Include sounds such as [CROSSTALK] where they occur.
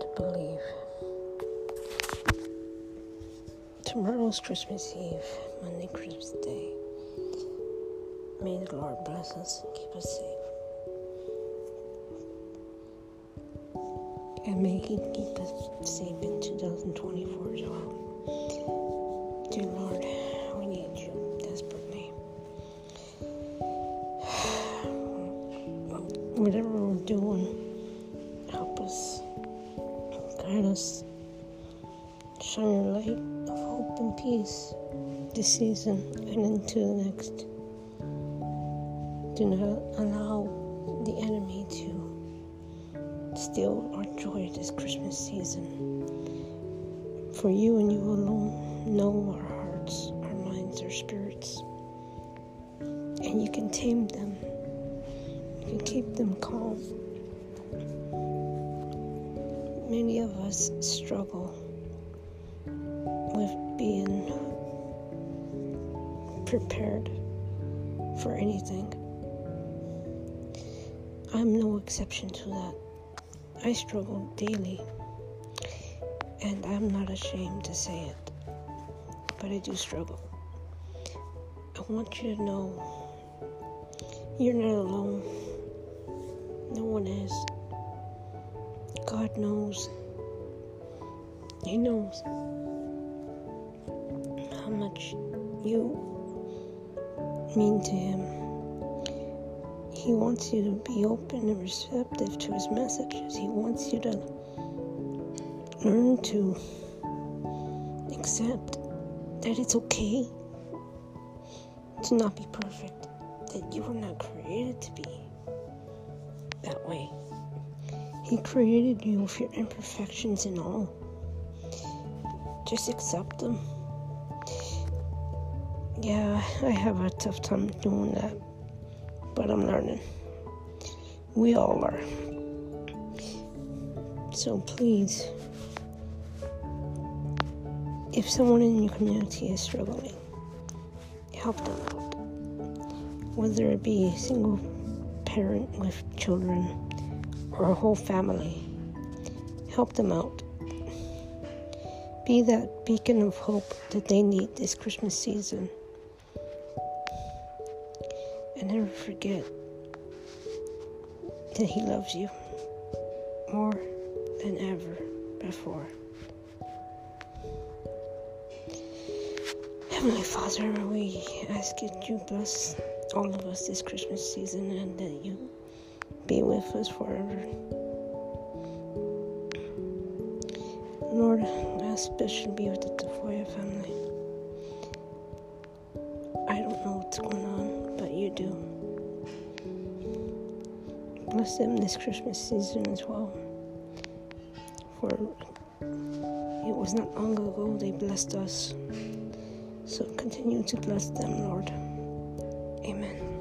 to believe. Tomorrow's Christmas Eve, Monday, Christmas Day. May the Lord bless us and keep us safe. And may He keep us safe in 2024 as well. Dear Lord, we need you desperately. [SIGHS] Whatever we're doing, help us, guide us, shine your light of hope and peace this season and into the next. Do not allow the enemy to steal our joy this Christmas season. For you and you alone know our hearts, our minds, our spirits. And you can tame them. You can keep them calm. Many of us struggle with being prepared for anything. I'm no exception to that. I struggle daily, and I'm not ashamed to say it, but I do struggle. I want you to know you're not alone. No one is. God knows. He knows how much you mean to Him. He wants you to be open and receptive to His messages. He wants you to learn to accept that it's okay to not be perfect, that you were not created to be that way. He created you with your imperfections and all. Just accept them. Yeah, I have a tough time doing that but I'm learning. We all are. So please, if someone in your community is struggling, help them out. Whether it be a single parent with children or whole family, help them out. Be that beacon of hope that they need this Christmas season and never forget that He loves you more than ever before. Heavenly Father, we ask that you bless all of us this Christmas season and that you be with us forever. Lord, I especially be with the Tafoya family. I don't know what's going on, but you do. Bless them this Christmas season as well. For it was not long ago they blessed us. So continue to bless them, Lord. Amen.